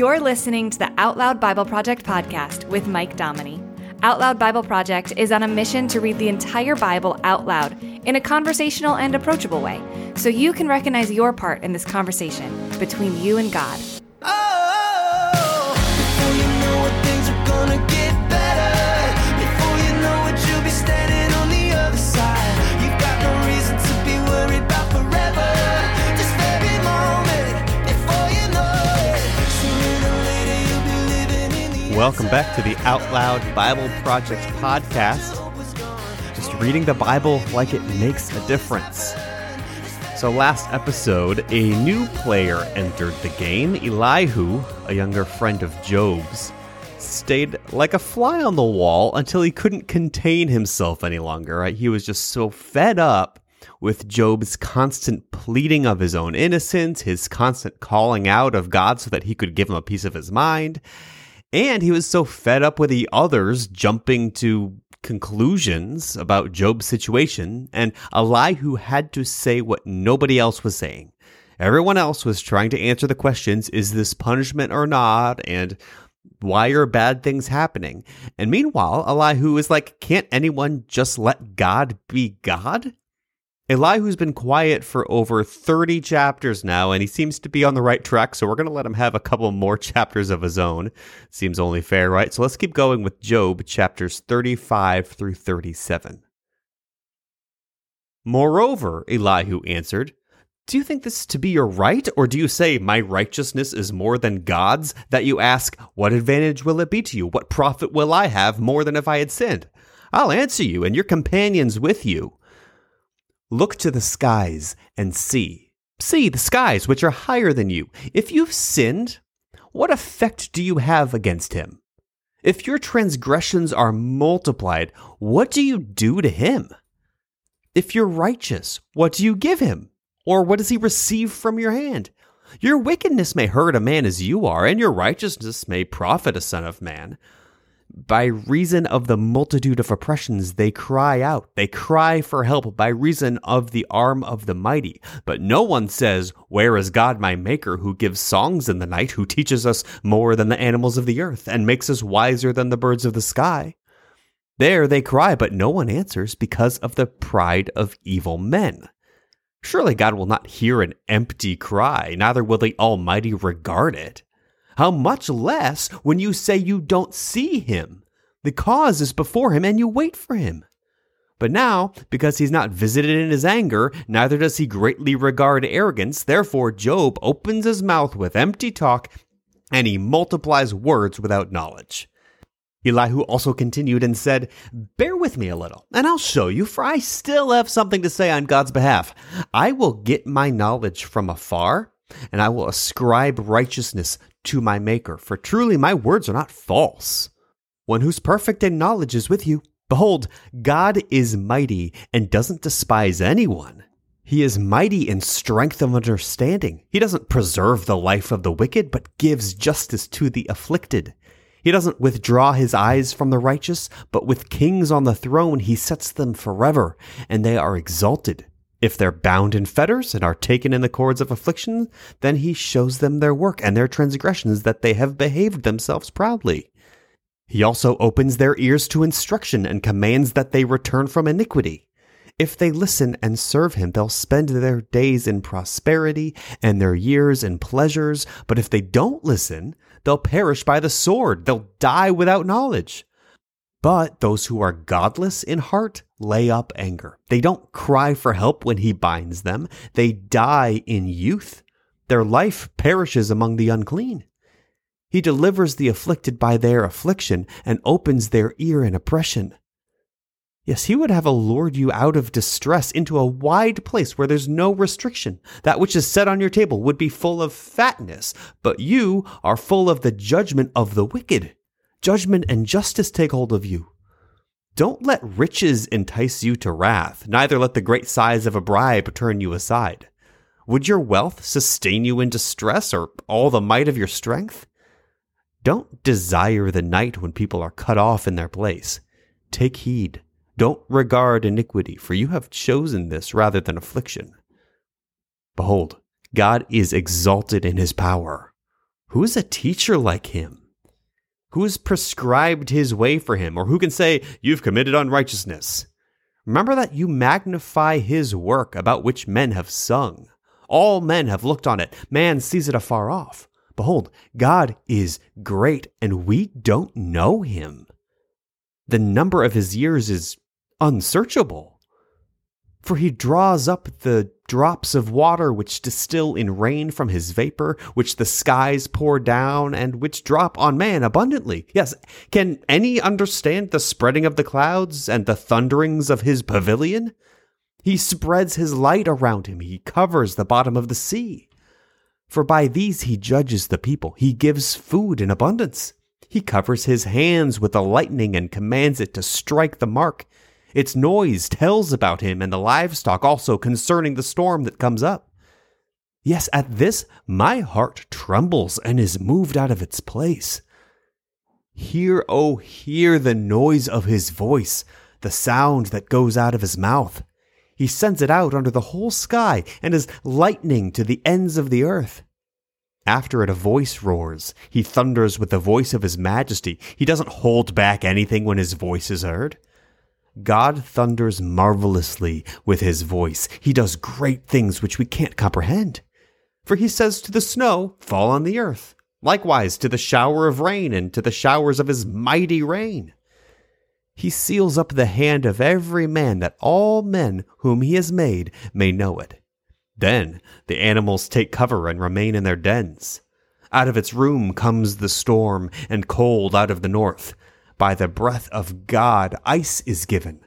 You're listening to the Out Loud Bible Project podcast with Mike Dominy. Out Loud Bible Project is on a mission to read the entire Bible out loud in a conversational and approachable way so you can recognize your part in this conversation between you and God. Back to the Out Loud Bible Project podcast. Just reading the Bible like it makes a difference. So, last episode, a new player entered the game. Elihu, a younger friend of Job's, stayed like a fly on the wall until he couldn't contain himself any longer. Right? He was just so fed up with Job's constant pleading of his own innocence, his constant calling out of God so that he could give him a piece of his mind. And he was so fed up with the others jumping to conclusions about Job's situation, and Elihu had to say what nobody else was saying. Everyone else was trying to answer the questions is this punishment or not? And why are bad things happening? And meanwhile, Elihu is like, can't anyone just let God be God? Elihu's been quiet for over 30 chapters now, and he seems to be on the right track, so we're going to let him have a couple more chapters of his own. Seems only fair, right? So let's keep going with Job, chapters 35 through 37. Moreover, Elihu answered, Do you think this to be your right, or do you say, My righteousness is more than God's, that you ask, What advantage will it be to you? What profit will I have more than if I had sinned? I'll answer you, and your companions with you. Look to the skies and see. See the skies, which are higher than you. If you've sinned, what effect do you have against him? If your transgressions are multiplied, what do you do to him? If you're righteous, what do you give him? Or what does he receive from your hand? Your wickedness may hurt a man as you are, and your righteousness may profit a son of man. By reason of the multitude of oppressions, they cry out. They cry for help by reason of the arm of the mighty. But no one says, Where is God my Maker, who gives songs in the night, who teaches us more than the animals of the earth, and makes us wiser than the birds of the sky? There they cry, but no one answers because of the pride of evil men. Surely God will not hear an empty cry, neither will the Almighty regard it. How much less when you say you don't see him? The cause is before him and you wait for him. But now, because he's not visited in his anger, neither does he greatly regard arrogance. Therefore, Job opens his mouth with empty talk and he multiplies words without knowledge. Elihu also continued and said, Bear with me a little, and I'll show you, for I still have something to say on God's behalf. I will get my knowledge from afar, and I will ascribe righteousness to my Maker, for truly my words are not false. One who's perfect in knowledge is with you. Behold, God is mighty and doesn't despise anyone. He is mighty in strength of understanding. He doesn't preserve the life of the wicked, but gives justice to the afflicted. He doesn't withdraw his eyes from the righteous, but with kings on the throne he sets them forever, and they are exalted. If they're bound in fetters and are taken in the cords of affliction, then he shows them their work and their transgressions that they have behaved themselves proudly. He also opens their ears to instruction and commands that they return from iniquity. If they listen and serve him, they'll spend their days in prosperity and their years in pleasures. But if they don't listen, they'll perish by the sword. They'll die without knowledge. But those who are godless in heart lay up anger. They don't cry for help when he binds them. They die in youth. Their life perishes among the unclean. He delivers the afflicted by their affliction and opens their ear in oppression. Yes, he would have allured you out of distress into a wide place where there's no restriction. That which is set on your table would be full of fatness, but you are full of the judgment of the wicked. Judgment and justice take hold of you. Don't let riches entice you to wrath, neither let the great size of a bribe turn you aside. Would your wealth sustain you in distress, or all the might of your strength? Don't desire the night when people are cut off in their place. Take heed. Don't regard iniquity, for you have chosen this rather than affliction. Behold, God is exalted in his power. Who is a teacher like him? Who has prescribed his way for him, or who can say, You've committed unrighteousness? Remember that you magnify his work about which men have sung. All men have looked on it, man sees it afar off. Behold, God is great, and we don't know him. The number of his years is unsearchable. For he draws up the drops of water which distill in rain from his vapor, which the skies pour down, and which drop on man abundantly. Yes, can any understand the spreading of the clouds and the thunderings of his pavilion? He spreads his light around him, he covers the bottom of the sea. For by these he judges the people, he gives food in abundance. He covers his hands with the lightning and commands it to strike the mark. Its noise tells about him and the livestock also concerning the storm that comes up. Yes, at this my heart trembles and is moved out of its place. Hear, oh, hear the noise of his voice, the sound that goes out of his mouth. He sends it out under the whole sky and is lightning to the ends of the earth. After it, a voice roars. He thunders with the voice of his majesty. He doesn't hold back anything when his voice is heard. God thunders marvelously with his voice. He does great things which we can't comprehend. For he says to the snow, Fall on the earth. Likewise to the shower of rain and to the showers of his mighty rain. He seals up the hand of every man that all men whom he has made may know it. Then the animals take cover and remain in their dens. Out of its room comes the storm and cold out of the north. By the breath of God, ice is given,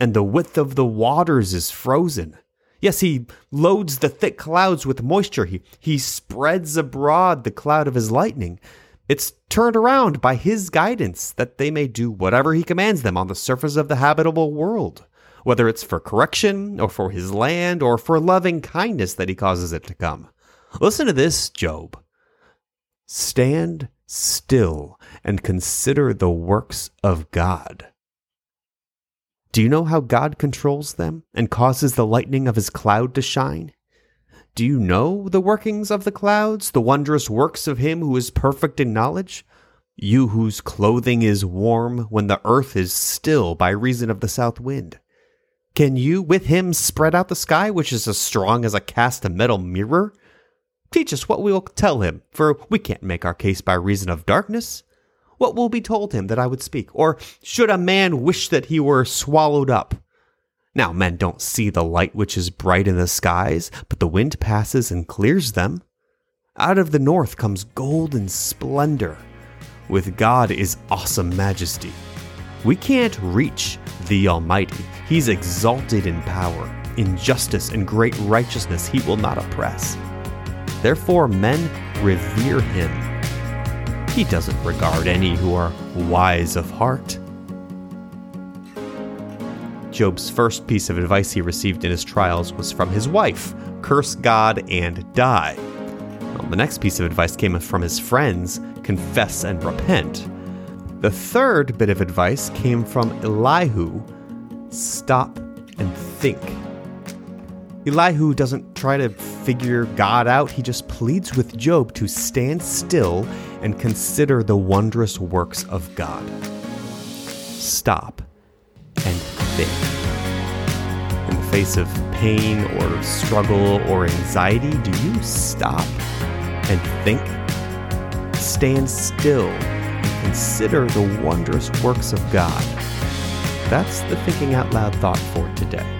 and the width of the waters is frozen. Yes, he loads the thick clouds with moisture. He, he spreads abroad the cloud of his lightning. It's turned around by his guidance that they may do whatever he commands them on the surface of the habitable world, whether it's for correction or for his land or for loving kindness that he causes it to come. Listen to this, Job. Stand still and consider the works of God. Do you know how God controls them and causes the lightning of his cloud to shine? Do you know the workings of the clouds, the wondrous works of him who is perfect in knowledge? You whose clothing is warm when the earth is still by reason of the south wind. Can you with him spread out the sky, which is as strong as a cast metal mirror? Teach us what we will tell him, for we can't make our case by reason of darkness. What will be told him that I would speak? Or should a man wish that he were swallowed up? Now, men don't see the light which is bright in the skies, but the wind passes and clears them. Out of the north comes golden splendor. With God is awesome majesty. We can't reach the Almighty. He's exalted in power. In justice and great righteousness, he will not oppress. Therefore, men revere him. He doesn't regard any who are wise of heart. Job's first piece of advice he received in his trials was from his wife curse God and die. Well, the next piece of advice came from his friends confess and repent. The third bit of advice came from Elihu stop and think. Elihu doesn't try to figure God out, he just pleads with Job to stand still and consider the wondrous works of God. Stop and think. In the face of pain or struggle or anxiety, do you stop and think? Stand still and consider the wondrous works of God. That's the Thinking Out Loud thought for today.